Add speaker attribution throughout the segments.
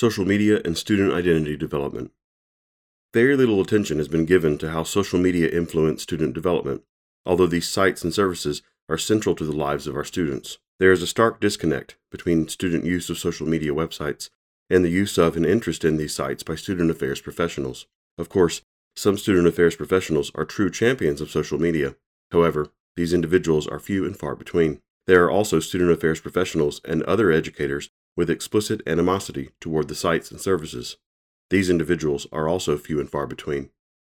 Speaker 1: social media, and student identity development. Very little attention has been given to how social media influence student development, although these sites and services are central to the lives of our students. There is a stark disconnect between student use of social media websites and the use of and interest in these sites by student affairs professionals. Of course, some student affairs professionals are true champions of social media. However, these individuals are few and far between. There are also student affairs professionals and other educators with explicit animosity toward the sites and services. These individuals are also few and far between.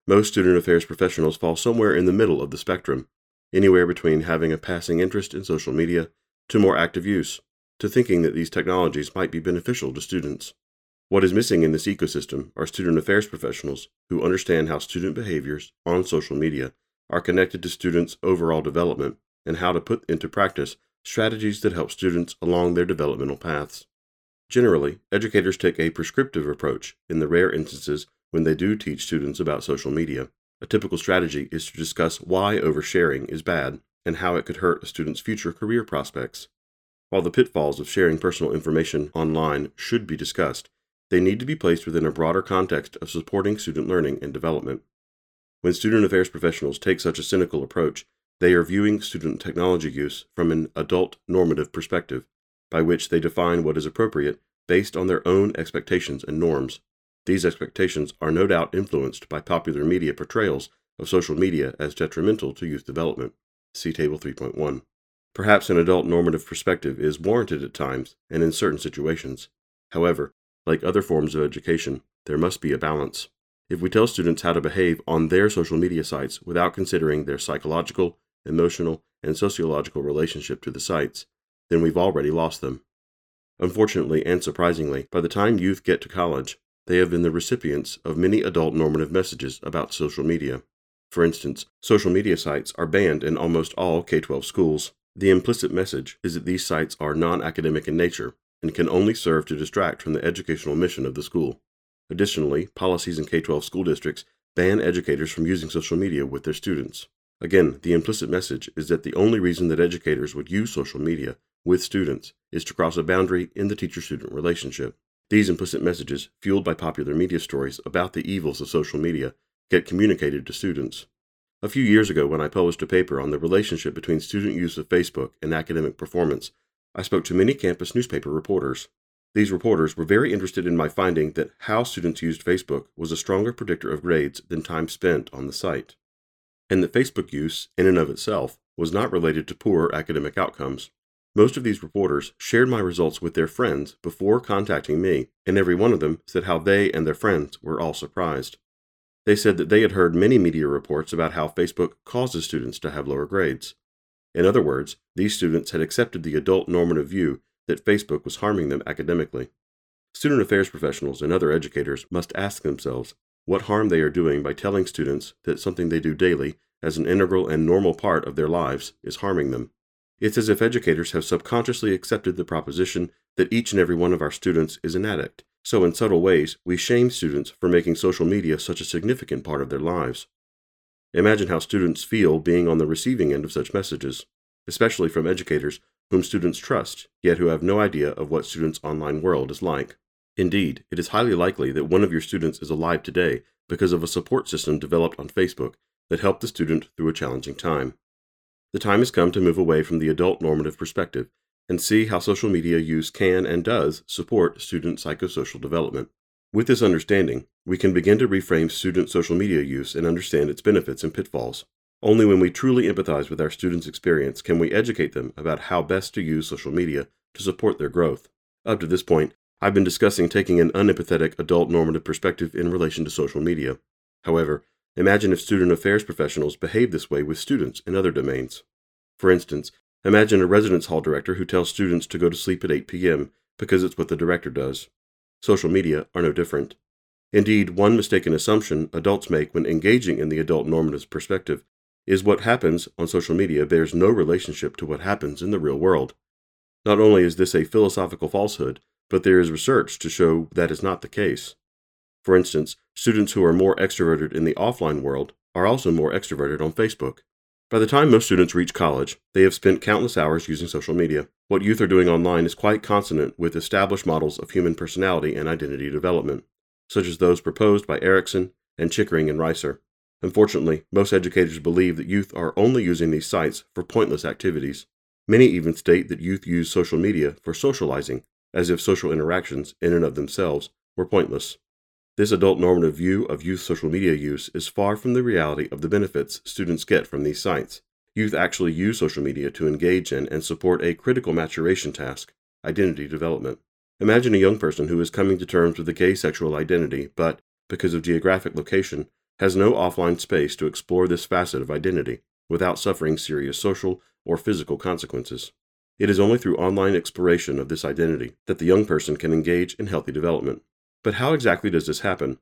Speaker 1: Most student affairs professionals fall somewhere in the middle of the spectrum, anywhere between having a passing interest in social media to more active use, to thinking that these technologies might be beneficial to students. What is missing in this ecosystem are student affairs professionals who understand how student behaviors on social media are connected to students' overall development and how to put into practice strategies that help students along their developmental paths. Generally, educators take a prescriptive approach in the rare instances when they do teach students about social media. A typical strategy is to discuss why oversharing is bad and how it could hurt a student's future career prospects. While the pitfalls of sharing personal information online should be discussed, they need to be placed within a broader context of supporting student learning and development. When student affairs professionals take such a cynical approach, they are viewing student technology use from an adult normative perspective, by which they define what is appropriate based on their own expectations and norms. These expectations are no doubt influenced by popular media portrayals of social media as detrimental to youth development. See Table 3.1. Perhaps an adult normative perspective is warranted at times and in certain situations. However, like other forms of education, there must be a balance. If we tell students how to behave on their social media sites without considering their psychological, emotional, and sociological relationship to the sites, then we've already lost them. Unfortunately and surprisingly, by the time youth get to college, they have been the recipients of many adult normative messages about social media. For instance, social media sites are banned in almost all K 12 schools. The implicit message is that these sites are non academic in nature and can only serve to distract from the educational mission of the school. Additionally, policies in K 12 school districts ban educators from using social media with their students. Again, the implicit message is that the only reason that educators would use social media with students is to cross a boundary in the teacher student relationship. These implicit messages, fueled by popular media stories about the evils of social media, get communicated to students. A few years ago, when I published a paper on the relationship between student use of Facebook and academic performance, I spoke to many campus newspaper reporters. These reporters were very interested in my finding that how students used Facebook was a stronger predictor of grades than time spent on the site, and that Facebook use, in and of itself, was not related to poor academic outcomes. Most of these reporters shared my results with their friends before contacting me, and every one of them said how they and their friends were all surprised. They said that they had heard many media reports about how Facebook causes students to have lower grades. In other words, these students had accepted the adult normative view that Facebook was harming them academically. Student affairs professionals and other educators must ask themselves what harm they are doing by telling students that something they do daily as an integral and normal part of their lives is harming them. It's as if educators have subconsciously accepted the proposition that each and every one of our students is an addict. So, in subtle ways, we shame students for making social media such a significant part of their lives. Imagine how students feel being on the receiving end of such messages, especially from educators whom students trust, yet who have no idea of what students' online world is like. Indeed, it is highly likely that one of your students is alive today because of a support system developed on Facebook that helped the student through a challenging time. The time has come to move away from the adult normative perspective and see how social media use can and does support student psychosocial development. With this understanding, we can begin to reframe student social media use and understand its benefits and pitfalls. Only when we truly empathize with our students' experience can we educate them about how best to use social media to support their growth. Up to this point, I've been discussing taking an unempathetic adult normative perspective in relation to social media. However, Imagine if student affairs professionals behave this way with students in other domains. For instance, imagine a residence hall director who tells students to go to sleep at 8 p.m. because it's what the director does. Social media are no different. Indeed, one mistaken assumption adults make when engaging in the adult normative perspective is what happens on social media bears no relationship to what happens in the real world. Not only is this a philosophical falsehood, but there is research to show that is not the case. For instance, students who are more extroverted in the offline world are also more extroverted on Facebook. By the time most students reach college, they have spent countless hours using social media. What youth are doing online is quite consonant with established models of human personality and identity development, such as those proposed by Erikson and Chickering and Reisser. Unfortunately, most educators believe that youth are only using these sites for pointless activities. Many even state that youth use social media for socializing, as if social interactions, in and of themselves, were pointless. This adult normative view of youth social media use is far from the reality of the benefits students get from these sites. Youth actually use social media to engage in and support a critical maturation task identity development. Imagine a young person who is coming to terms with a gay sexual identity, but, because of geographic location, has no offline space to explore this facet of identity without suffering serious social or physical consequences. It is only through online exploration of this identity that the young person can engage in healthy development. But how exactly does this happen?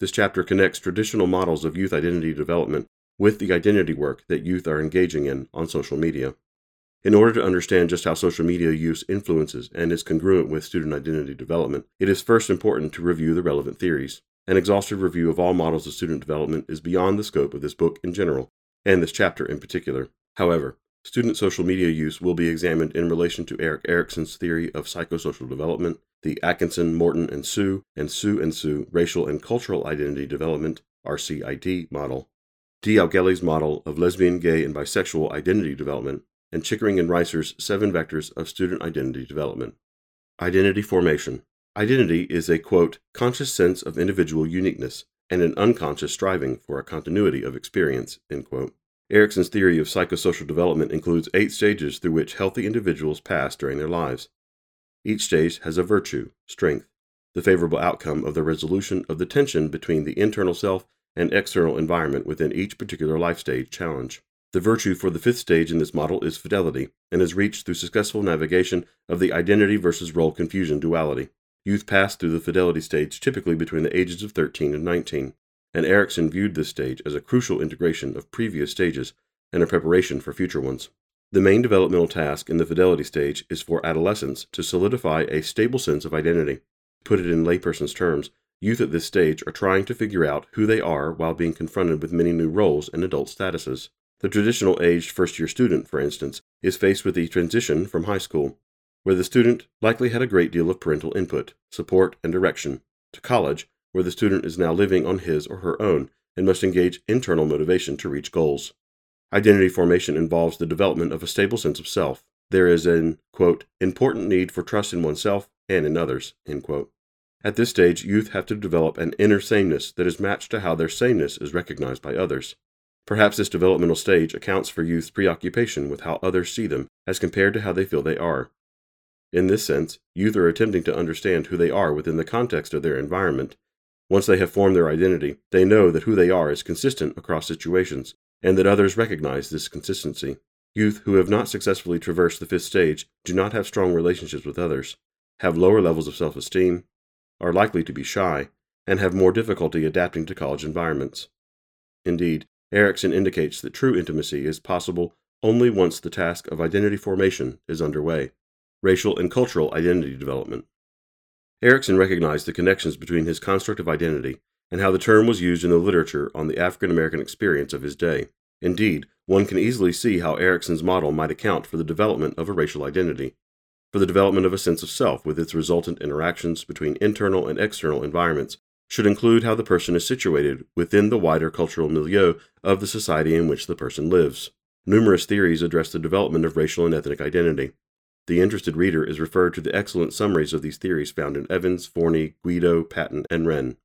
Speaker 1: This chapter connects traditional models of youth identity development with the identity work that youth are engaging in on social media. In order to understand just how social media use influences and is congruent with student identity development, it is first important to review the relevant theories. An exhaustive review of all models of student development is beyond the scope of this book in general, and this chapter in particular. However, student social media use will be examined in relation to Erik Erikson's theory of psychosocial development the Atkinson, Morton, and Sue, and Sue and Sue Racial and Cultural Identity Development, RCID model, D'Augelli's model of lesbian, gay, and bisexual identity development, and Chickering and Reisser's seven vectors of student identity development. Identity formation. Identity is a quote, conscious sense of individual uniqueness and an unconscious striving for a continuity of experience. End quote. Erikson's theory of psychosocial development includes eight stages through which healthy individuals pass during their lives. Each stage has a virtue, strength, the favorable outcome of the resolution of the tension between the internal self and external environment within each particular life stage challenge. The virtue for the fifth stage in this model is fidelity and is reached through successful navigation of the identity versus role confusion duality. Youth pass through the fidelity stage typically between the ages of 13 and 19, and Erikson viewed this stage as a crucial integration of previous stages and a preparation for future ones. The main developmental task in the fidelity stage is for adolescents to solidify a stable sense of identity. Put it in layperson's terms, youth at this stage are trying to figure out who they are while being confronted with many new roles and adult statuses. The traditional aged first year student, for instance, is faced with the transition from high school, where the student likely had a great deal of parental input, support, and direction, to college, where the student is now living on his or her own and must engage internal motivation to reach goals. Identity formation involves the development of a stable sense of self. There is an, quote, important need for trust in oneself and in others. At this stage, youth have to develop an inner sameness that is matched to how their sameness is recognized by others. Perhaps this developmental stage accounts for youth's preoccupation with how others see them as compared to how they feel they are. In this sense, youth are attempting to understand who they are within the context of their environment. Once they have formed their identity, they know that who they are is consistent across situations, and that others recognize this consistency. Youth who have not successfully traversed the fifth stage do not have strong relationships with others, have lower levels of self esteem, are likely to be shy, and have more difficulty adapting to college environments. Indeed, Erikson indicates that true intimacy is possible only once the task of identity formation is underway racial and cultural identity development. Erikson recognized the connections between his construct of identity and how the term was used in the literature on the African American experience of his day. Indeed, one can easily see how Erikson's model might account for the development of a racial identity, for the development of a sense of self with its resultant interactions between internal and external environments, should include how the person is situated within the wider cultural milieu of the society in which the person lives. Numerous theories address the development of racial and ethnic identity. The interested reader is referred to the excellent summaries of these theories found in Evans, Forney, Guido, Patton, and Renn.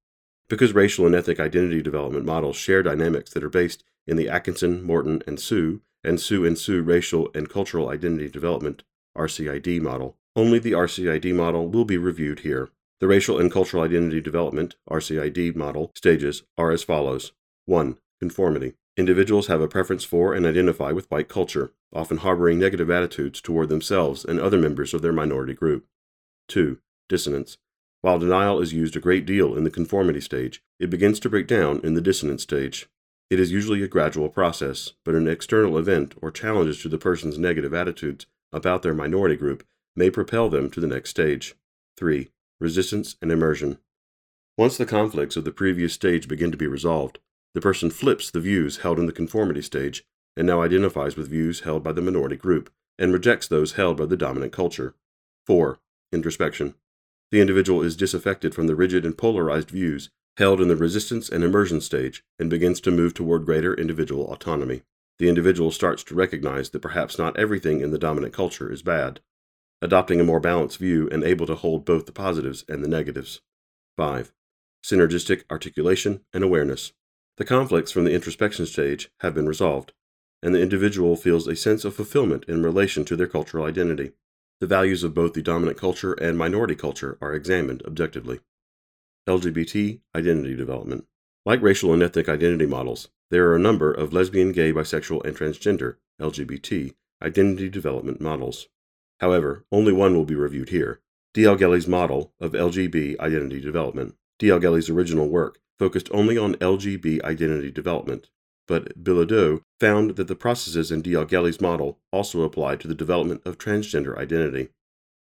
Speaker 1: Because racial and ethnic identity development models share dynamics that are based in the Atkinson, Morton, and Sue, and Sue and Sue Racial and Cultural Identity Development RCID model, only the RCID model will be reviewed here. The Racial and Cultural Identity Development RCID model stages are as follows 1. Conformity. Individuals have a preference for and identify with white culture, often harboring negative attitudes toward themselves and other members of their minority group. 2. Dissonance. While denial is used a great deal in the conformity stage, it begins to break down in the dissonance stage. It is usually a gradual process, but an external event or challenges to the person's negative attitudes about their minority group may propel them to the next stage. 3. Resistance and immersion. Once the conflicts of the previous stage begin to be resolved, the person flips the views held in the conformity stage and now identifies with views held by the minority group and rejects those held by the dominant culture. 4. Introspection. The individual is disaffected from the rigid and polarized views held in the resistance and immersion stage and begins to move toward greater individual autonomy. The individual starts to recognize that perhaps not everything in the dominant culture is bad, adopting a more balanced view and able to hold both the positives and the negatives. 5. Synergistic articulation and awareness. The conflicts from the introspection stage have been resolved, and the individual feels a sense of fulfillment in relation to their cultural identity. The values of both the dominant culture and minority culture are examined objectively. LGBT identity development. Like racial and ethnic identity models, there are a number of lesbian, gay, bisexual, and transgender LGBT identity development models. However, only one will be reviewed here D'Augelli's model of LGB identity development. D'Augelli's original work focused only on LGB identity development, but Bilodeau found that the processes in D'Augelli Model also apply to the development of transgender identity.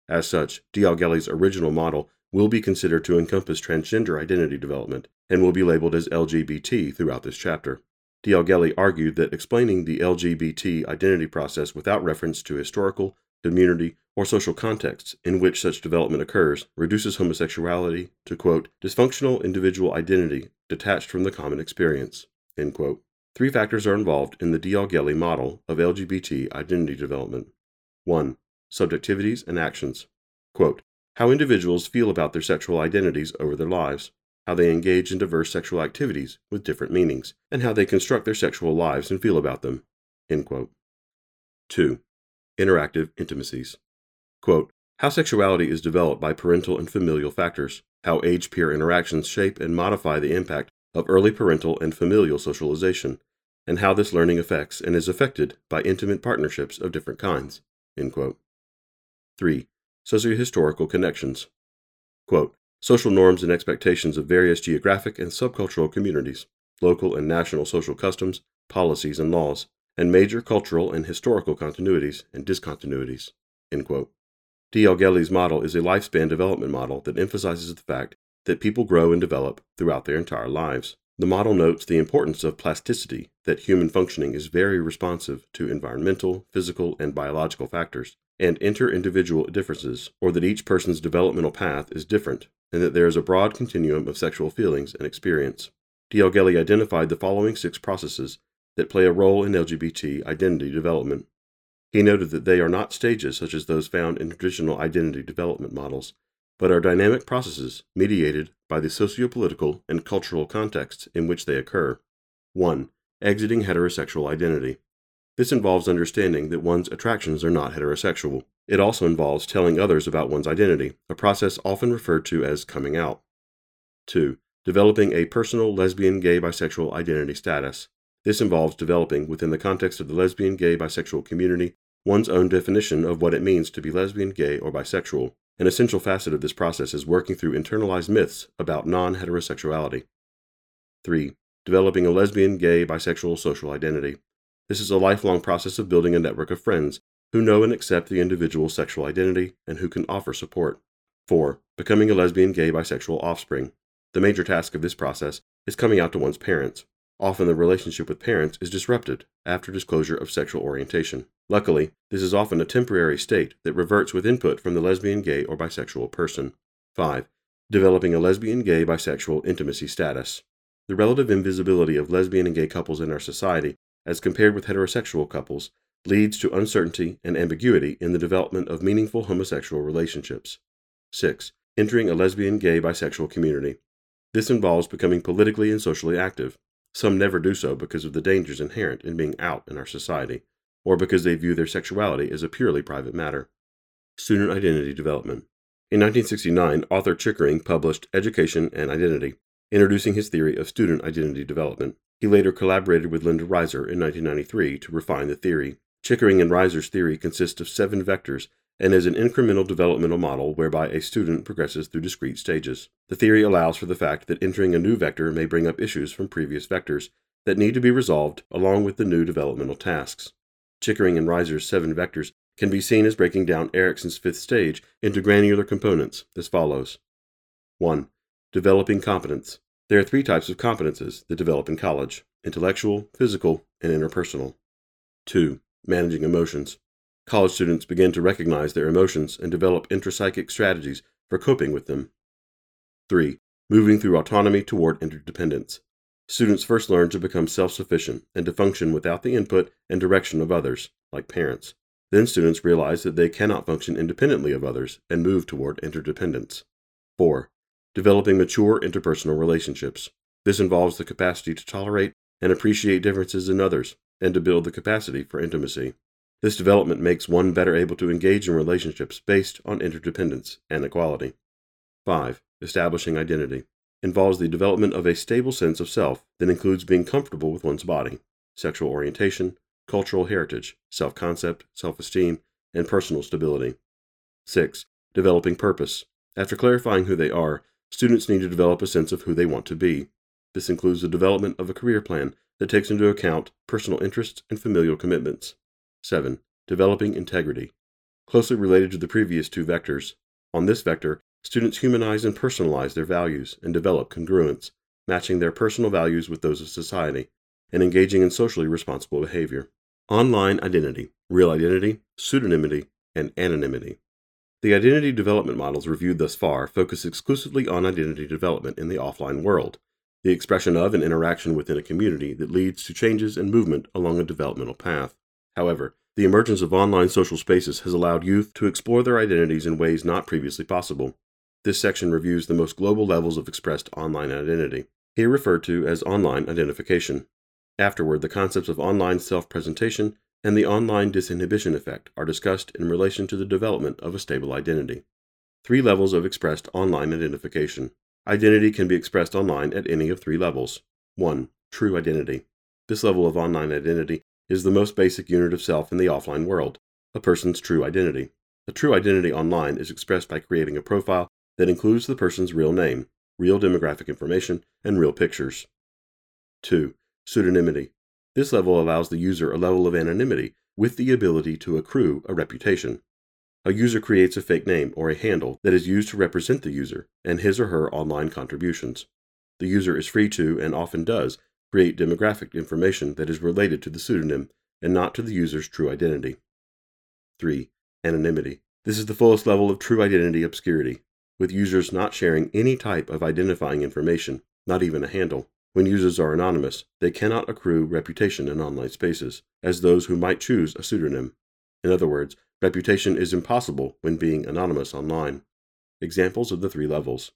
Speaker 1: As such, D'Augelli Original model will be considered to encompass transgender identity development and will be labeled as LGBT throughout this chapter. D'Augelli Argued that explaining the LGBT identity process without reference to historical, community, or social contexts in which such development occurs reduces homosexuality to, quote, dysfunctional individual identity detached from the common experience, end quote. Three factors are involved in the D'Augelli Model of LGBT identity development. 1. Subjectivities and actions. Quote, how individuals feel about their sexual identities over their lives, how they engage in diverse sexual activities with different meanings, and how they construct their sexual lives and feel about them. 2. Interactive intimacies. Quote, how sexuality is developed by parental and familial factors, how age peer interactions shape and modify the impact of early parental and familial socialization, and how this learning affects and is affected by intimate partnerships of different kinds. 3 sociohistorical connections. Quote, social norms and expectations of various geographic and subcultural communities, local and national social customs, policies, and laws, and major cultural and historical continuities and discontinuities. D'Augelli's model is a lifespan development model that emphasizes the fact that people grow and develop throughout their entire lives. The model notes the importance of plasticity, that human functioning is very responsive to environmental, physical, and biological factors, and inter-individual differences, or that each person's developmental path is different, and that there is a broad continuum of sexual feelings and experience. D'Augelli identified the following six processes that play a role in LGBT identity development. He noted that they are not stages such as those found in traditional identity development models, but are dynamic processes mediated by the sociopolitical and cultural contexts in which they occur. 1. Exiting heterosexual identity. This involves understanding that one's attractions are not heterosexual. It also involves telling others about one's identity, a process often referred to as coming out. 2. Developing a personal lesbian, gay, bisexual identity status. This involves developing, within the context of the lesbian, gay, bisexual community, one's own definition of what it means to be lesbian, gay, or bisexual. An essential facet of this process is working through internalized myths about non heterosexuality. 3. Developing a lesbian, gay, bisexual social identity. This is a lifelong process of building a network of friends who know and accept the individual's sexual identity and who can offer support. 4. Becoming a lesbian, gay, bisexual offspring. The major task of this process is coming out to one's parents. Often the relationship with parents is disrupted after disclosure of sexual orientation. Luckily, this is often a temporary state that reverts with input from the lesbian, gay, or bisexual person. 5. Developing a lesbian, gay, bisexual intimacy status. The relative invisibility of lesbian and gay couples in our society as compared with heterosexual couples, leads to uncertainty and ambiguity in the development of meaningful homosexual relationships. 6. Entering a lesbian, gay, bisexual community. This involves becoming politically and socially active. Some never do so because of the dangers inherent in being out in our society, or because they view their sexuality as a purely private matter. Student Identity Development. In 1969, author Chickering published Education and Identity, introducing his theory of student identity development. He later collaborated with Linda Reisser in 1993 to refine the theory. Chickering and Reisser's theory consists of seven vectors and is an incremental developmental model whereby a student progresses through discrete stages. The theory allows for the fact that entering a new vector may bring up issues from previous vectors that need to be resolved along with the new developmental tasks. Chickering and Reisser's seven vectors can be seen as breaking down Erikson's fifth stage into granular components as follows 1. Developing competence. There are three types of competences that develop in college intellectual, physical, and interpersonal. 2. Managing emotions. College students begin to recognize their emotions and develop intrapsychic strategies for coping with them. 3. Moving through autonomy toward interdependence. Students first learn to become self sufficient and to function without the input and direction of others, like parents. Then students realize that they cannot function independently of others and move toward interdependence. 4. Developing mature interpersonal relationships. This involves the capacity to tolerate and appreciate differences in others and to build the capacity for intimacy. This development makes one better able to engage in relationships based on interdependence and equality. 5. Establishing identity involves the development of a stable sense of self that includes being comfortable with one's body, sexual orientation, cultural heritage, self concept, self esteem, and personal stability. 6. Developing purpose. After clarifying who they are, students need to develop a sense of who they want to be. This includes the development of a career plan that takes into account personal interests and familial commitments. 7. Developing integrity. Closely related to the previous two vectors. On this vector, students humanize and personalize their values and develop congruence, matching their personal values with those of society, and engaging in socially responsible behavior. Online identity, real identity, pseudonymity, and anonymity. The identity development models reviewed thus far focus exclusively on identity development in the offline world, the expression of an interaction within a community that leads to changes and movement along a developmental path. However, the emergence of online social spaces has allowed youth to explore their identities in ways not previously possible. This section reviews the most global levels of expressed online identity, here referred to as online identification. Afterward, the concepts of online self presentation and the online disinhibition effect are discussed in relation to the development of a stable identity. Three levels of expressed online identification Identity can be expressed online at any of three levels. 1. True identity. This level of online identity is the most basic unit of self in the offline world, a person's true identity. A true identity online is expressed by creating a profile that includes the person's real name, real demographic information, and real pictures. 2. Pseudonymity. This level allows the user a level of anonymity with the ability to accrue a reputation. A user creates a fake name or a handle that is used to represent the user and his or her online contributions. The user is free to, and often does, create demographic information that is related to the pseudonym and not to the user's true identity. 3. Anonymity. This is the fullest level of true identity obscurity, with users not sharing any type of identifying information, not even a handle. When users are anonymous, they cannot accrue reputation in online spaces, as those who might choose a pseudonym. In other words, Reputation is impossible when being anonymous online. Examples of the three levels.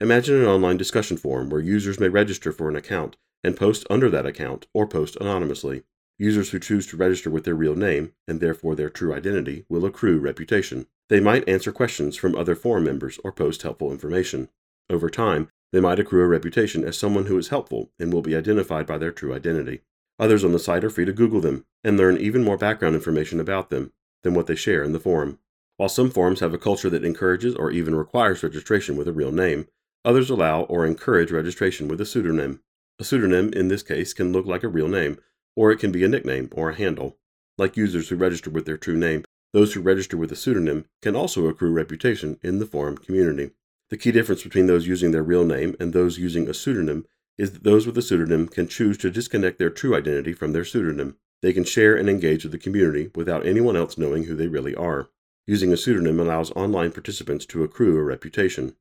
Speaker 1: Imagine an online discussion forum where users may register for an account and post under that account or post anonymously. Users who choose to register with their real name, and therefore their true identity, will accrue reputation. They might answer questions from other forum members or post helpful information. Over time, they might accrue a reputation as someone who is helpful and will be identified by their true identity. Others on the site are free to Google them and learn even more background information about them, than what they share in the forum. While some forums have a culture that encourages or even requires registration with a real name, others allow or encourage registration with a pseudonym. A pseudonym, in this case, can look like a real name, or it can be a nickname or a handle. Like users who register with their true name, those who register with a pseudonym can also accrue reputation in the forum community. The key difference between those using their real name and those using a pseudonym is that those with a pseudonym can choose to disconnect their true identity from their pseudonym. They can share and engage with the community without anyone else knowing who they really are. Using a pseudonym allows online participants to accrue a reputation.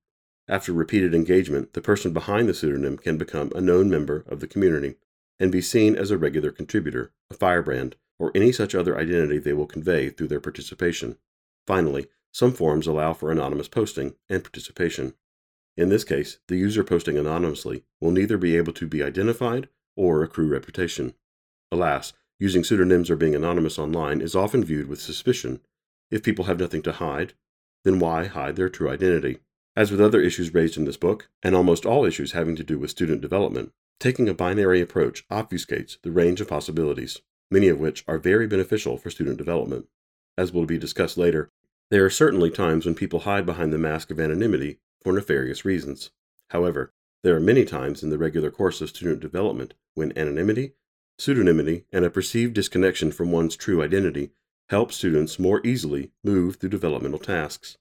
Speaker 1: After repeated engagement, the person behind the pseudonym can become a known member of the community and be seen as a regular contributor, a firebrand, or any such other identity they will convey through their participation. Finally, some forums allow for anonymous posting and participation. In this case, the user posting anonymously will neither be able to be identified or accrue reputation. Alas, Using pseudonyms or being anonymous online is often viewed with suspicion. If people have nothing to hide, then why hide their true identity? As with other issues raised in this book, and almost all issues having to do with student development, taking a binary approach obfuscates the range of possibilities, many of which are very beneficial for student development. As will be discussed later, there are certainly times when people hide behind the mask of anonymity for nefarious reasons. However, there are many times in the regular course of student development when anonymity Pseudonymity and a perceived disconnection from one's true identity help students more easily move through developmental tasks.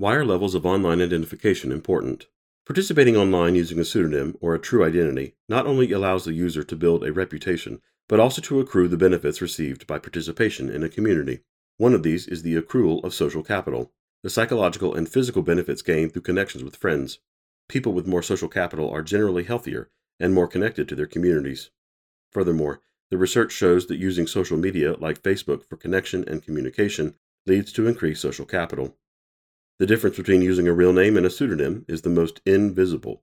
Speaker 1: Why are levels of online identification important? Participating online using a pseudonym or a true identity not only allows the user to build a reputation, but also to accrue the benefits received by participation in a community. One of these is the accrual of social capital, the psychological and physical benefits gained through connections with friends. People with more social capital are generally healthier and more connected to their communities. Furthermore, the research shows that using social media like Facebook for connection and communication leads to increased social capital. The difference between using a real name and a pseudonym is the most invisible.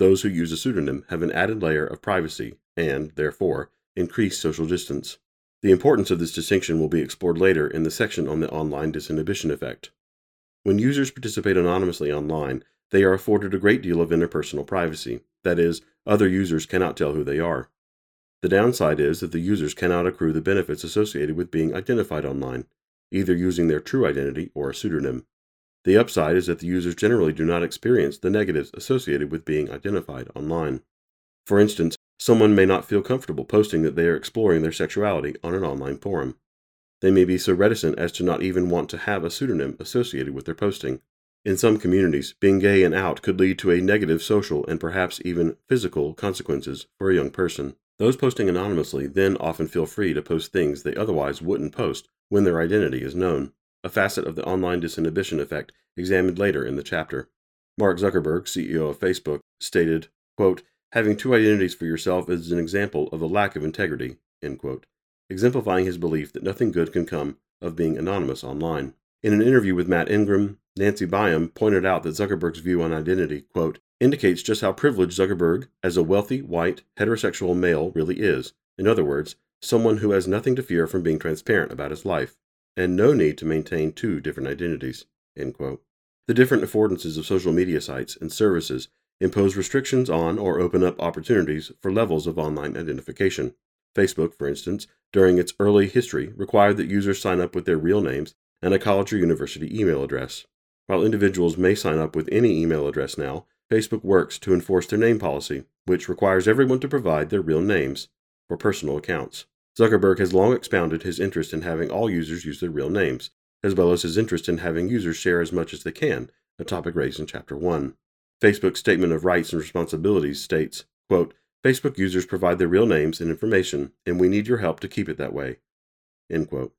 Speaker 1: Those who use a pseudonym have an added layer of privacy and, therefore, increased social distance. The importance of this distinction will be explored later in the section on the online disinhibition effect. When users participate anonymously online, they are afforded a great deal of interpersonal privacy. That is, other users cannot tell who they are. The downside is that the users cannot accrue the benefits associated with being identified online, either using their true identity or a pseudonym. The upside is that the users generally do not experience the negatives associated with being identified online. For instance, someone may not feel comfortable posting that they are exploring their sexuality on an online forum. They may be so reticent as to not even want to have a pseudonym associated with their posting. In some communities, being gay and out could lead to a negative social and perhaps even physical consequences for a young person. Those posting anonymously then often feel free to post things they otherwise wouldn't post when their identity is known a facet of the online disinhibition effect examined later in the chapter. Mark Zuckerberg, CEO of Facebook, stated, quote, Having two identities for yourself is an example of a lack of integrity, end quote, exemplifying his belief that nothing good can come of being anonymous online. In an interview with Matt Ingram, Nancy Baym pointed out that Zuckerberg's view on identity, quote, indicates just how privileged Zuckerberg, as a wealthy, white, heterosexual male, really is. In other words, someone who has nothing to fear from being transparent about his life and no need to maintain two different identities. The different affordances of social media sites and services impose restrictions on or open up opportunities for levels of online identification. Facebook, for instance, during its early history, required that users sign up with their real names and a college or university email address. While individuals may sign up with any email address now, Facebook works to enforce their name policy, which requires everyone to provide their real names for personal accounts. Zuckerberg has long expounded his interest in having all users use their real names, as well as his interest in having users share as much as they can, a topic raised in Chapter 1. Facebook's Statement of Rights and Responsibilities states, quote, Facebook users provide their real names and information, and we need your help to keep it that way. End quote.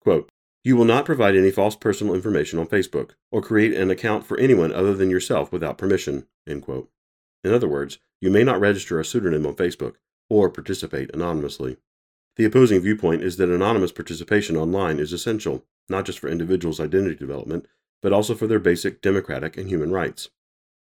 Speaker 1: Quote, you will not provide any false personal information on Facebook or create an account for anyone other than yourself without permission. End quote. In other words, you may not register a pseudonym on Facebook or participate anonymously. The opposing viewpoint is that anonymous participation online is essential, not just for individuals' identity development, but also for their basic democratic and human rights.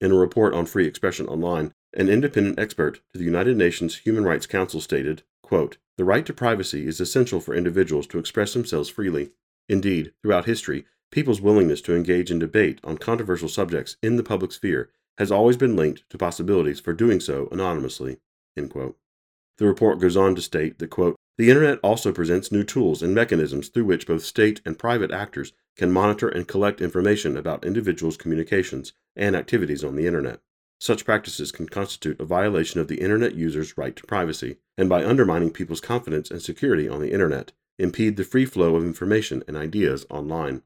Speaker 1: In a report on free expression online, an independent expert to the United Nations Human Rights Council stated, quote, The right to privacy is essential for individuals to express themselves freely. Indeed, throughout history, people's willingness to engage in debate on controversial subjects in the public sphere has always been linked to possibilities for doing so anonymously. The report goes on to state that, quote, the Internet also presents new tools and mechanisms through which both state and private actors can monitor and collect information about individuals' communications and activities on the Internet. Such practices can constitute a violation of the Internet user's right to privacy, and by undermining people's confidence and security on the Internet, impede the free flow of information and ideas online.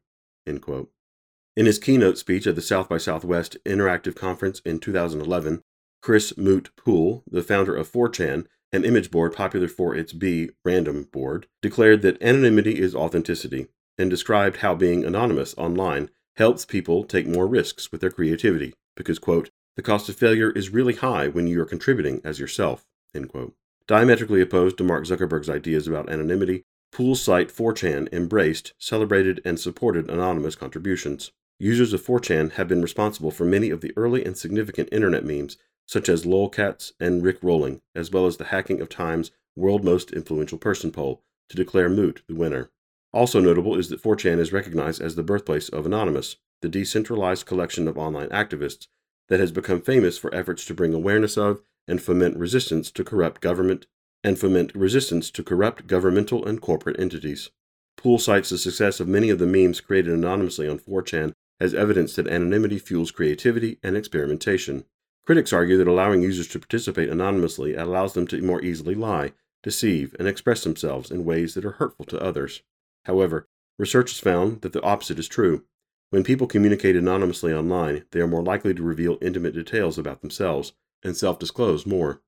Speaker 1: In his keynote speech at the South by Southwest Interactive Conference in 2011, Chris Moot Poole, the founder of 4chan, an image board popular for its B random board, declared that anonymity is authenticity and described how being anonymous online helps people take more risks with their creativity because, quote, the cost of failure is really high when you are contributing as yourself, end quote. Diametrically opposed to Mark Zuckerberg's ideas about anonymity, Poole's site 4chan embraced, celebrated, and supported anonymous contributions. Users of 4chan have been responsible for many of the early and significant internet memes such as lolcats and Rick Rolling, as well as the Hacking of Time's World Most Influential Person poll to declare Moot the winner. Also notable is that 4chan is recognized as the birthplace of Anonymous, the decentralized collection of online activists that has become famous for efforts to bring awareness of and foment resistance to corrupt government and foment resistance to corrupt governmental and corporate entities. Poole cites the success of many of the memes created anonymously on 4chan as evidence that anonymity fuels creativity and experimentation. Critics argue that allowing users to participate anonymously allows them to more easily lie, deceive, and express themselves in ways that are hurtful to others. However, research has found that the opposite is true. When people communicate anonymously online, they are more likely to reveal intimate details about themselves and self disclose more.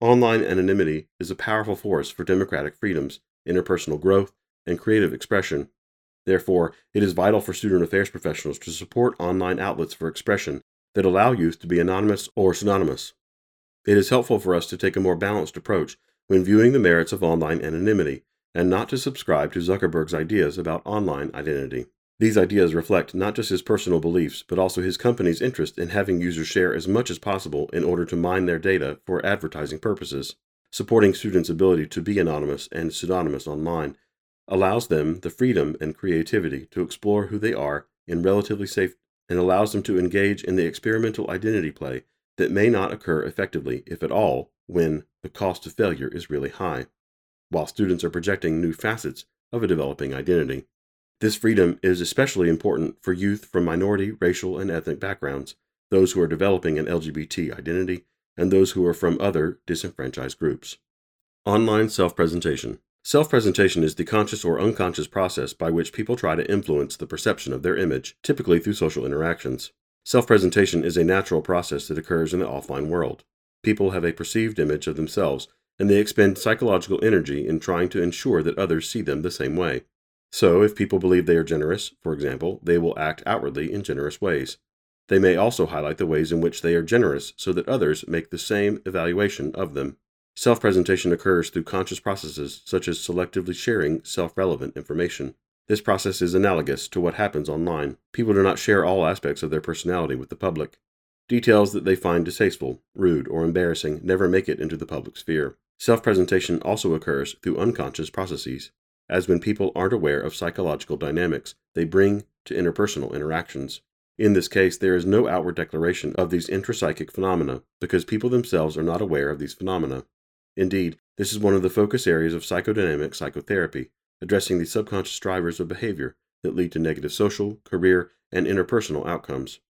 Speaker 1: Online anonymity is a powerful force for democratic freedoms, interpersonal growth, and creative expression. Therefore, it is vital for student affairs professionals to support online outlets for expression that allow youth to be anonymous or pseudonymous. It is helpful for us to take a more balanced approach when viewing the merits of online anonymity and not to subscribe to Zuckerberg's ideas about online identity. These ideas reflect not just his personal beliefs, but also his company's interest in having users share as much as possible in order to mine their data for advertising purposes. Supporting students' ability to be anonymous and pseudonymous online allows them the freedom and creativity to explore who they are in relatively safe and allows them to engage in the experimental identity play that may not occur effectively, if at all, when the cost of failure is really high, while students are projecting new facets of a developing identity. This freedom is especially important for youth from minority, racial, and ethnic backgrounds, those who are developing an LGBT identity, and those who are from other disenfranchised groups. Online self presentation. Self presentation is the conscious or unconscious process by which people try to influence the perception of their image, typically through social interactions. Self presentation is a natural process that occurs in the offline world. People have a perceived image of themselves, and they expend psychological energy in trying to ensure that others see them the same way. So, if people believe they are generous, for example, they will act outwardly in generous ways. They may also highlight the ways in which they are generous so that others make the same evaluation of them. Self presentation occurs through conscious processes such as selectively sharing self relevant information. This process is analogous to what happens online. People do not share all aspects of their personality with the public. Details that they find distasteful, rude, or embarrassing never make it into the public sphere. Self presentation also occurs through unconscious processes, as when people aren't aware of psychological dynamics they bring to interpersonal interactions. In this case, there is no outward declaration of these intrapsychic phenomena because people themselves are not aware of these phenomena. Indeed, this is one of the focus areas of psychodynamic psychotherapy, addressing the subconscious drivers of behavior that lead to negative social, career, and interpersonal outcomes.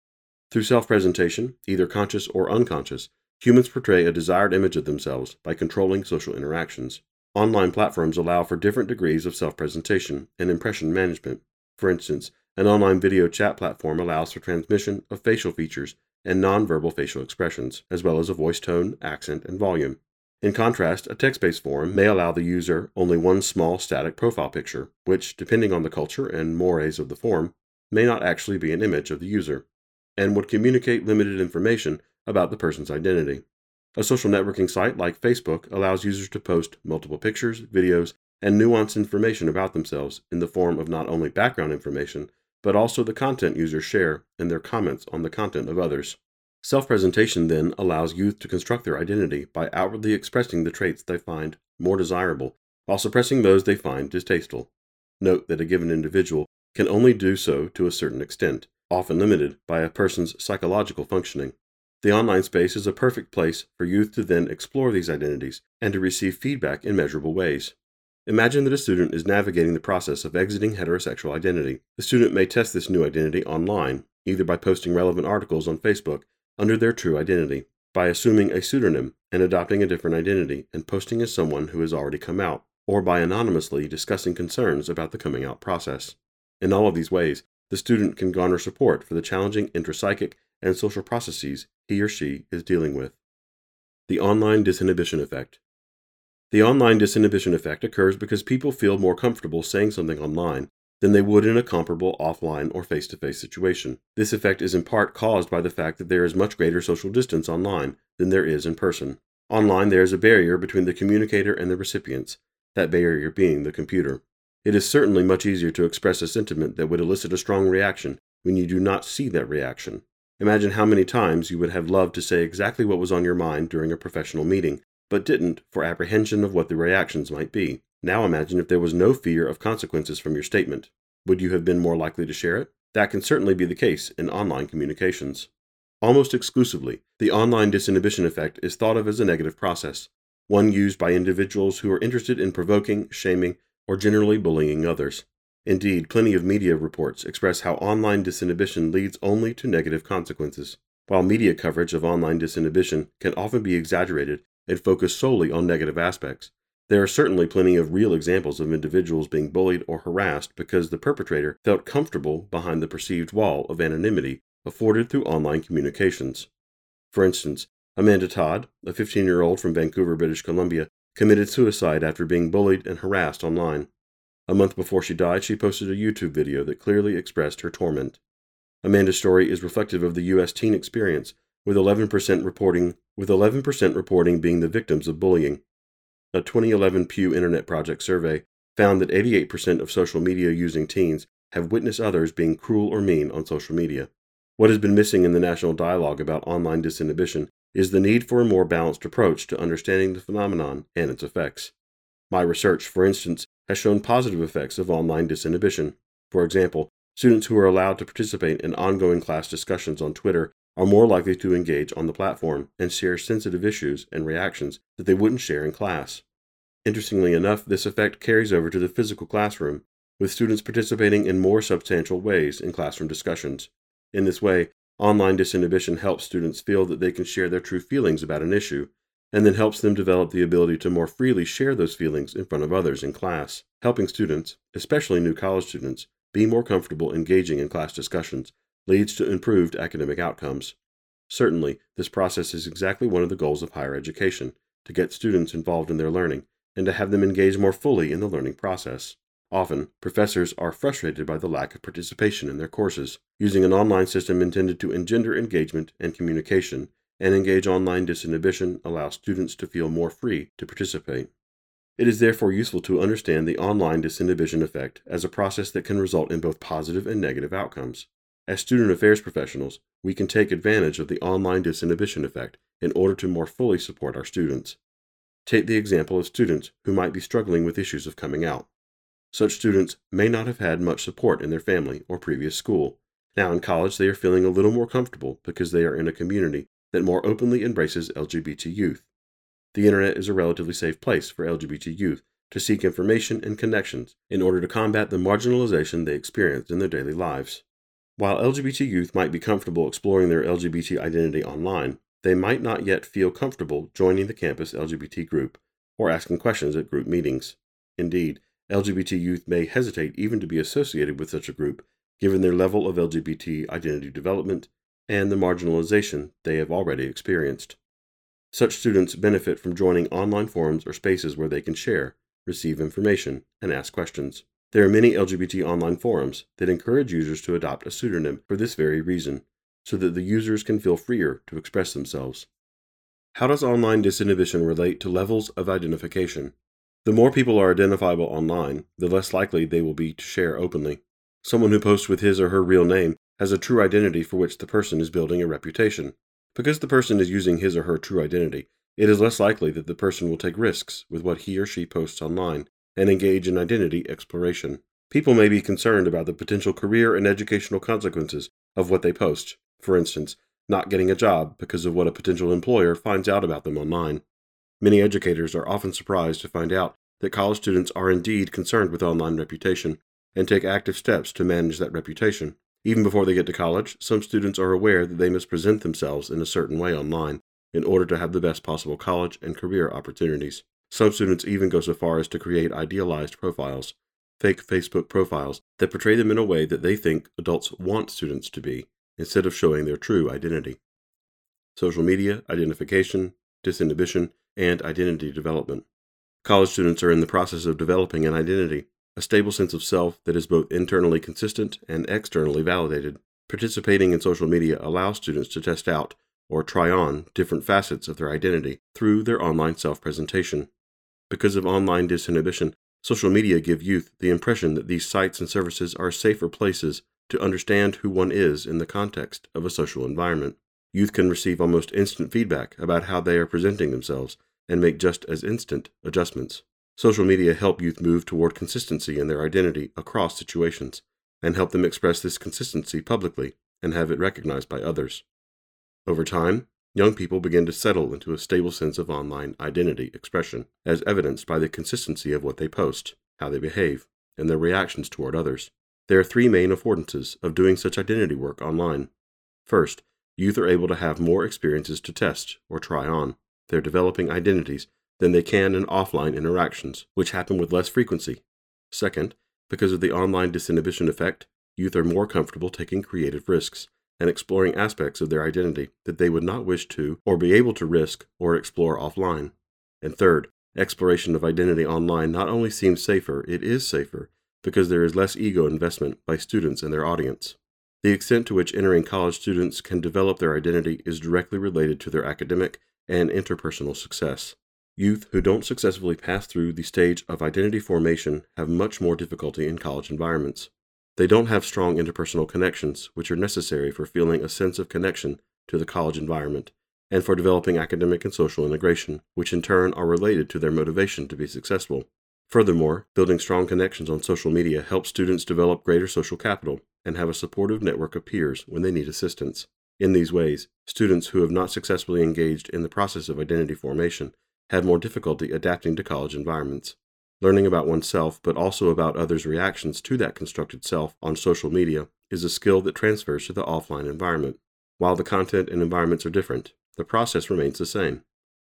Speaker 1: Through self presentation, either conscious or unconscious, humans portray a desired image of themselves by controlling social interactions. Online platforms allow for different degrees of self presentation and impression management. For instance, an online video chat platform allows for transmission of facial features and nonverbal facial expressions, as well as a voice tone, accent, and volume. In contrast, a text based forum may allow the user only one small static profile picture, which, depending on the culture and mores of the forum, may not actually be an image of the user, and would communicate limited information about the person's identity. A social networking site like Facebook allows users to post multiple pictures, videos, and nuanced information about themselves in the form of not only background information, but also the content users share and their comments on the content of others. Self presentation then allows youth to construct their identity by outwardly expressing the traits they find more desirable while suppressing those they find distasteful. Note that a given individual can only do so to a certain extent, often limited by a person's psychological functioning. The online space is a perfect place for youth to then explore these identities and to receive feedback in measurable ways. Imagine that a student is navigating the process of exiting heterosexual identity. The student may test this new identity online, either by posting relevant articles on Facebook under their true identity by assuming a pseudonym and adopting a different identity and posting as someone who has already come out, or by anonymously discussing concerns about the coming out process. In all of these ways, the student can garner support for the challenging intrapsychic and social processes he or she is dealing with. The online disinhibition effect. The online disinhibition effect occurs because people feel more comfortable saying something online than they would in a comparable offline or face to face situation. This effect is in part caused by the fact that there is much greater social distance online than there is in person. Online, there is a barrier between the communicator and the recipients, that barrier being the computer. It is certainly much easier to express a sentiment that would elicit a strong reaction when you do not see that reaction. Imagine how many times you would have loved to say exactly what was on your mind during a professional meeting, but didn't for apprehension of what the reactions might be. Now imagine if there was no fear of consequences from your statement. Would you have been more likely to share it? That can certainly be the case in online communications. Almost exclusively, the online disinhibition effect is thought of as a negative process, one used by individuals who are interested in provoking, shaming, or generally bullying others. Indeed, plenty of media reports express how online disinhibition leads only to negative consequences. While media coverage of online disinhibition can often be exaggerated and focus solely on negative aspects, there are certainly plenty of real examples of individuals being bullied or harassed because the perpetrator felt comfortable behind the perceived wall of anonymity afforded through online communications. For instance, Amanda Todd, a 15 year old from Vancouver, British Columbia, committed suicide after being bullied and harassed online. A month before she died, she posted a YouTube video that clearly expressed her torment. Amanda's story is reflective of the U.S. teen experience, with 11% reporting with 11% reporting being the victims of bullying. A 2011 Pew Internet Project survey found that 88% of social media using teens have witnessed others being cruel or mean on social media. What has been missing in the national dialogue about online disinhibition is the need for a more balanced approach to understanding the phenomenon and its effects. My research, for instance, has shown positive effects of online disinhibition. For example, students who are allowed to participate in ongoing class discussions on Twitter are more likely to engage on the platform and share sensitive issues and reactions that they wouldn't share in class. Interestingly enough, this effect carries over to the physical classroom, with students participating in more substantial ways in classroom discussions. In this way, online disinhibition helps students feel that they can share their true feelings about an issue, and then helps them develop the ability to more freely share those feelings in front of others in class, helping students, especially new college students, be more comfortable engaging in class discussions leads to improved academic outcomes. Certainly, this process is exactly one of the goals of higher education to get students involved in their learning and to have them engage more fully in the learning process. Often, professors are frustrated by the lack of participation in their courses. Using an online system intended to engender engagement and communication and engage online disinhibition allows students to feel more free to participate. It is therefore useful to understand the online disinhibition effect as a process that can result in both positive and negative outcomes. As student affairs professionals, we can take advantage of the online disinhibition effect in order to more fully support our students. Take the example of students who might be struggling with issues of coming out. Such students may not have had much support in their family or previous school. Now in college, they are feeling a little more comfortable because they are in a community that more openly embraces LGBT youth. The internet is a relatively safe place for LGBT youth to seek information and connections in order to combat the marginalization they experience in their daily lives. While LGBT youth might be comfortable exploring their LGBT identity online, they might not yet feel comfortable joining the campus LGBT group or asking questions at group meetings. Indeed, LGBT youth may hesitate even to be associated with such a group, given their level of LGBT identity development and the marginalization they have already experienced. Such students benefit from joining online forums or spaces where they can share, receive information, and ask questions. There are many LGBT online forums that encourage users to adopt a pseudonym for this very reason, so that the users can feel freer to express themselves. How does online disinhibition relate to levels of identification? The more people are identifiable online, the less likely they will be to share openly. Someone who posts with his or her real name has a true identity for which the person is building a reputation. Because the person is using his or her true identity, it is less likely that the person will take risks with what he or she posts online and engage in identity exploration. People may be concerned about the potential career and educational consequences of what they post, for instance, not getting a job because of what a potential employer finds out about them online. Many educators are often surprised to find out that college students are indeed concerned with online reputation and take active steps to manage that reputation. Even before they get to college, some students are aware that they must present themselves in a certain way online in order to have the best possible college and career opportunities. Some students even go so far as to create idealized profiles, fake Facebook profiles, that portray them in a way that they think adults want students to be, instead of showing their true identity. Social media, identification, disinhibition, and identity development. College students are in the process of developing an identity, a stable sense of self that is both internally consistent and externally validated. Participating in social media allows students to test out or try on different facets of their identity through their online self presentation. Because of online disinhibition, social media give youth the impression that these sites and services are safer places to understand who one is in the context of a social environment. Youth can receive almost instant feedback about how they are presenting themselves and make just as instant adjustments. Social media help youth move toward consistency in their identity across situations and help them express this consistency publicly and have it recognized by others. Over time, young people begin to settle into a stable sense of online identity expression, as evidenced by the consistency of what they post, how they behave, and their reactions toward others. There are three main affordances of doing such identity work online. First, youth are able to have more experiences to test or try on. They're developing identities than they can in offline interactions, which happen with less frequency. Second, because of the online disinhibition effect, youth are more comfortable taking creative risks and exploring aspects of their identity that they would not wish to or be able to risk or explore offline. And third, exploration of identity online not only seems safer, it is safer because there is less ego investment by students and their audience. The extent to which entering college students can develop their identity is directly related to their academic and interpersonal success. Youth who don't successfully pass through the stage of identity formation have much more difficulty in college environments. They don't have strong interpersonal connections, which are necessary for feeling a sense of connection to the college environment and for developing academic and social integration, which in turn are related to their motivation to be successful. Furthermore, building strong connections on social media helps students develop greater social capital and have a supportive network of peers when they need assistance. In these ways, students who have not successfully engaged in the process of identity formation have more difficulty adapting to college environments. Learning about oneself, but also about others' reactions to that constructed self on social media, is a skill that transfers to the offline environment. While the content and environments are different, the process remains the same.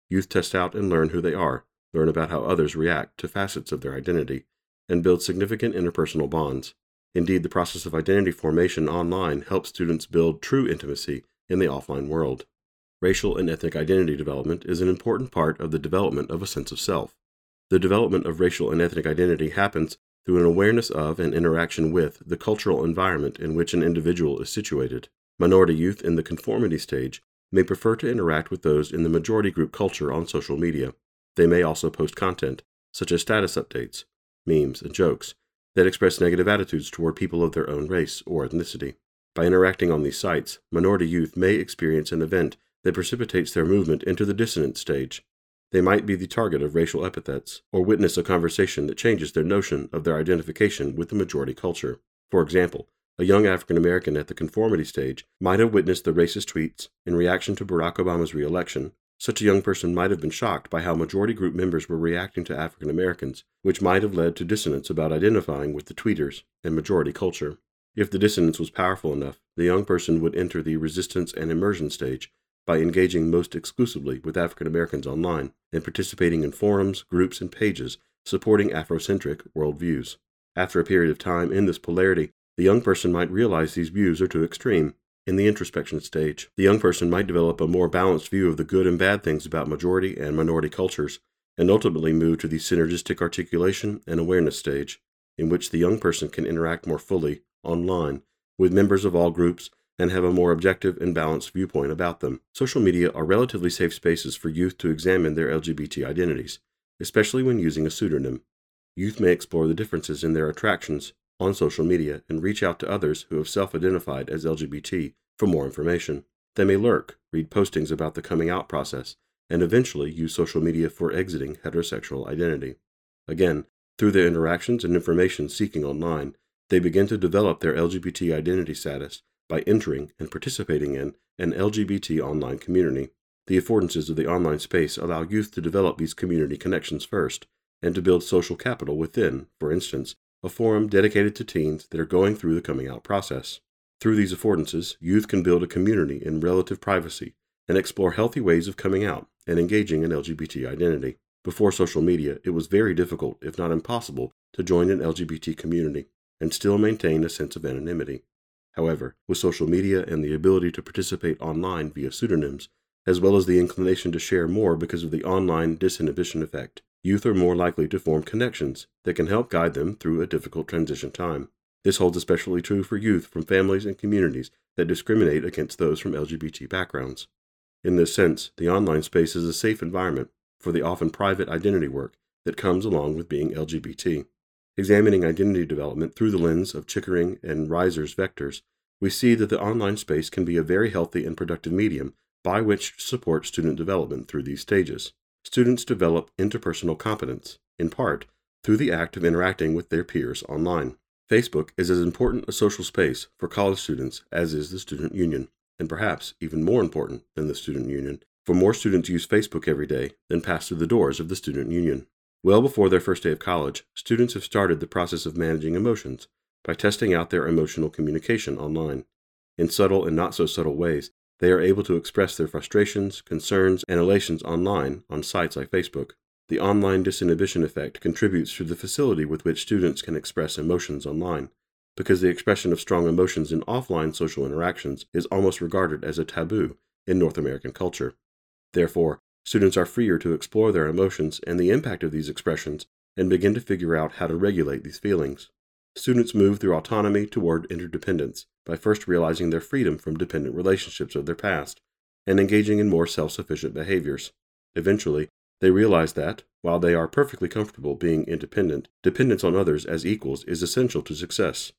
Speaker 1: Youth test out and learn who they are, learn about how others react to facets of their identity, and build significant interpersonal bonds. Indeed, the process of identity formation online helps students build true intimacy in the offline world. Racial and ethnic identity development is an important part of the development of a sense of self. The development of racial and ethnic identity happens through an awareness of and interaction with the cultural environment in which an individual is situated. Minority youth in the conformity stage may prefer to interact with those in the majority group culture on social media. They may also post content, such as status updates, memes, and jokes, that express negative attitudes toward people of their own race or ethnicity. By interacting on these sites, minority youth may experience an event that precipitates their movement into the dissonant stage. They might be the target of racial epithets, or witness a conversation that changes their notion of their identification with the majority culture. For example, a young African American at the conformity stage might have witnessed the racist tweets in reaction to Barack Obama's reelection. Such a young person might have been shocked by how majority group members were reacting to African Americans, which might have led to dissonance about identifying with the tweeters and majority culture. If the dissonance was powerful enough, the young person would enter the resistance and immersion stage by engaging most exclusively with African Americans online and participating in forums, groups, and pages supporting Afrocentric worldviews. After a period of time in this polarity, the young person might realize these views are too extreme. In the introspection stage, the young person might develop a more balanced view of the good and bad things about majority and minority cultures, and ultimately move to the synergistic articulation and awareness stage, in which the young person can interact more fully, online, with members of all groups and have a more objective and balanced viewpoint about them. Social media are relatively safe spaces for youth to examine their LGBT identities, especially when using a pseudonym. Youth may explore the differences in their attractions, on social media and reach out to others who have self identified as LGBT for more information. They may lurk, read postings about the coming out process, and eventually use social media for exiting heterosexual identity. Again, through their interactions and information seeking online, they begin to develop their LGBT identity status by entering and participating in an LGBT online community. The affordances of the online space allow youth to develop these community connections first, and to build social capital within, for instance, a forum dedicated to teens that are going through the coming out process. Through these affordances, youth can build a community in relative privacy and explore healthy ways of coming out and engaging in LGBT identity. Before social media, it was very difficult, if not impossible, to join an LGBT community and still maintain a sense of anonymity. However, with social media and the ability to participate online via pseudonyms, as well as the inclination to share more because of the online disinhibition effect, youth are more likely to form connections that can help guide them through a difficult transition time. This holds especially true for youth from families and communities that discriminate against those from LGBT backgrounds. In this sense, the online space is a safe environment for the often private identity work that comes along with being LGBT. Examining identity development through the lens of Chickering and Reisser's vectors, we see that the online space can be a very healthy and productive medium by which to support student development through these stages students develop interpersonal competence, in part through the act of interacting with their peers online. Facebook is as important a social space for college students as is the student union, and perhaps even more important than the student union, for more students use Facebook every day than pass through the doors of the student union. Well before their first day of college, students have started the process of managing emotions by testing out their emotional communication online. In subtle and not so subtle ways, they are able to express their frustrations, concerns, and elations online on sites like Facebook. The online disinhibition effect contributes to the facility with which students can express emotions online, because the expression of strong emotions in offline social interactions is almost regarded as a taboo in North American culture. Therefore, students are freer to explore their emotions and the impact of these expressions and begin to figure out how to regulate these feelings. Students move through autonomy toward interdependence by first realizing their freedom from dependent relationships of their past and engaging in more self sufficient behaviors. Eventually, they realize that, while they are perfectly comfortable being independent, dependence on others as equals is essential to success.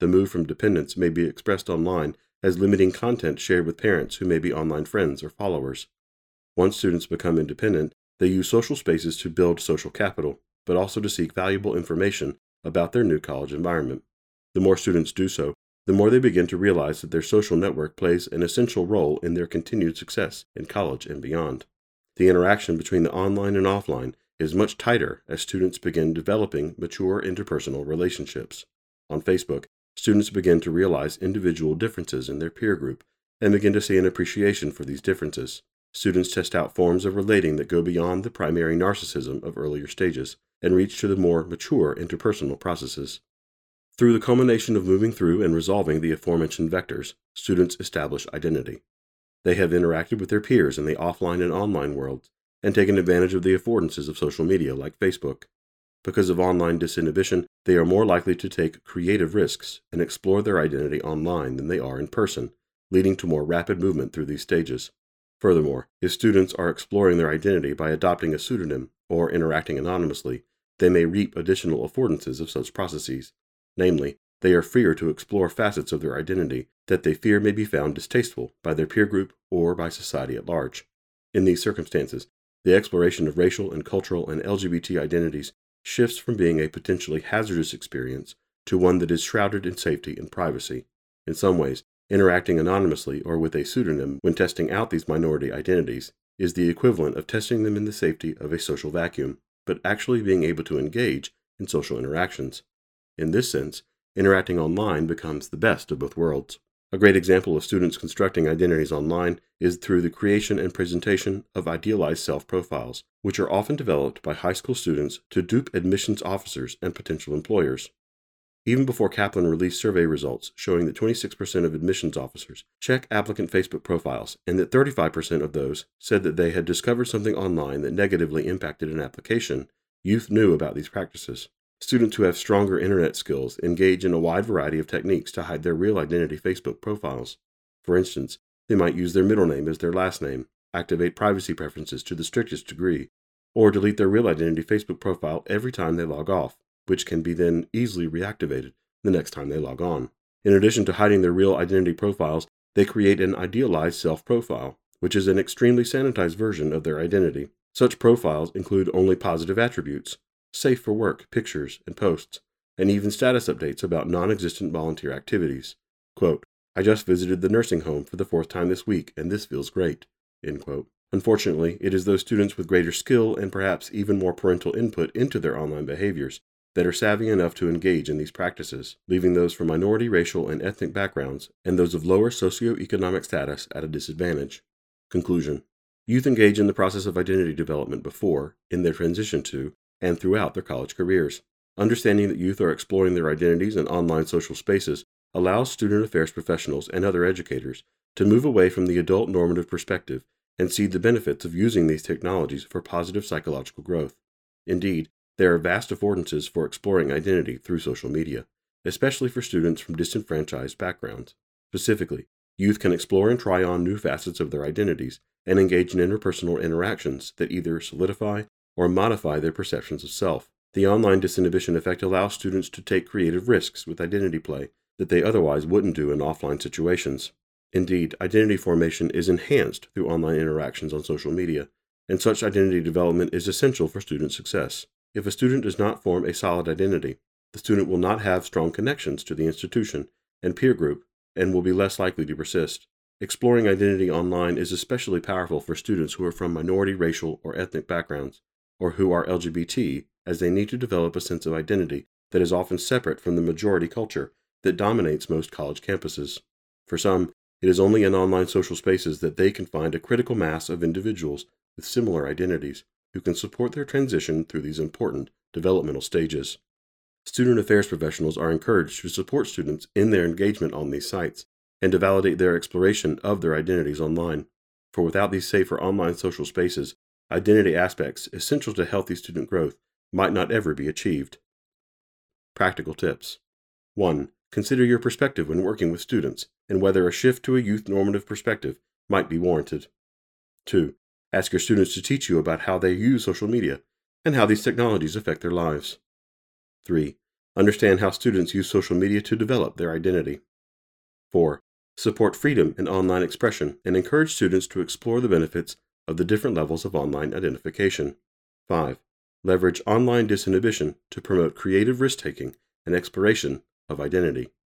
Speaker 1: The move from dependence may be expressed online as limiting content shared with parents who may be online friends or followers. Once students become independent, they use social spaces to build social capital, but also to seek valuable information about their new college environment. The more students do so, the more they begin to realize that their social network plays an essential role in their continued success in college and beyond. The interaction between the online and offline is much tighter as students begin developing mature interpersonal relationships. On Facebook, students begin to realize individual differences in their peer group and begin to see an appreciation for these differences. Students test out forms of relating that go beyond the primary narcissism of earlier stages and reach to the more mature interpersonal processes. Through the culmination of moving through and resolving the aforementioned vectors, students establish identity. They have interacted with their peers in the offline and online worlds and taken advantage of the affordances of social media like Facebook. Because of online disinhibition, they are more likely to take creative risks and explore their identity online than they are in person, leading to more rapid movement through these stages. Furthermore, if students are exploring their identity by adopting a pseudonym or interacting anonymously, they may reap additional affordances of such processes. Namely, they are freer to explore facets of their identity that they fear may be found distasteful by their peer group or by society at large. In these circumstances, the exploration of racial and cultural and LGBT identities shifts from being a potentially hazardous experience to one that is shrouded in safety and privacy. In some ways, interacting anonymously or with a pseudonym when testing out these minority identities is the equivalent of testing them in the safety of a social vacuum, but actually being able to engage in social interactions. In this sense, interacting online becomes the best of both worlds. A great example of students constructing identities online is through the creation and presentation of idealized self profiles, which are often developed by high school students to dupe admissions officers and potential employers. Even before Kaplan released survey results showing that 26% of admissions officers check applicant Facebook profiles and that 35% of those said that they had discovered something online that negatively impacted an application, youth knew about these practices. Students who have stronger internet skills engage in a wide variety of techniques to hide their real identity Facebook profiles. For instance, they might use their middle name as their last name, activate privacy preferences to the strictest degree, or delete their real identity Facebook profile every time they log off, which can be then easily reactivated the next time they log on. In addition to hiding their real identity profiles, they create an idealized self profile, which is an extremely sanitized version of their identity. Such profiles include only positive attributes, safe for work, pictures, and posts, and even status updates about non existent volunteer activities. Quote, I just visited the nursing home for the fourth time this week, and this feels great. Unfortunately, it is those students with greater skill and perhaps even more parental input into their online behaviors that are savvy enough to engage in these practices, leaving those from minority racial and ethnic backgrounds and those of lower socioeconomic status at a disadvantage. Conclusion Youth engage in the process of identity development before, in their transition to, and throughout their college careers. Understanding that youth are exploring their identities in online social spaces allows student affairs professionals and other educators to move away from the adult normative perspective and see the benefits of using these technologies for positive psychological growth. Indeed, there are vast affordances for exploring identity through social media, especially for students from disenfranchised backgrounds. Specifically, youth can explore and try on new facets of their identities and engage in interpersonal interactions that either solidify or modify their perceptions of self. The online disinhibition effect allows students to take creative risks with identity play that they otherwise wouldn't do in offline situations. Indeed, identity formation is enhanced through online interactions on social media, and such identity development is essential for student success. If a student does not form a solid identity, the student will not have strong connections to the institution and peer group and will be less likely to persist. Exploring identity online is especially powerful for students who are from minority racial or ethnic backgrounds or who are LGBT, as they need to develop a sense of identity that is often separate from the majority culture that dominates most college campuses. For some, it is only in online social spaces that they can find a critical mass of individuals with similar identities who can support their transition through these important developmental stages. Student affairs professionals are encouraged to support students in their engagement on these sites and to validate their exploration of their identities online. For without these safer online social spaces, identity aspects essential to healthy student growth might not ever be achieved. Practical tips 1. Consider your perspective when working with students and whether a shift to a youth normative perspective might be warranted. 2. Ask your students to teach you about how they use social media and how these technologies affect their lives. 3. Understand how students use social media to develop their identity. 4. Support freedom in online expression and encourage students to explore the benefits of the different levels of online identification. 5. Leverage online disinhibition to promote creative risk taking and exploration of identity.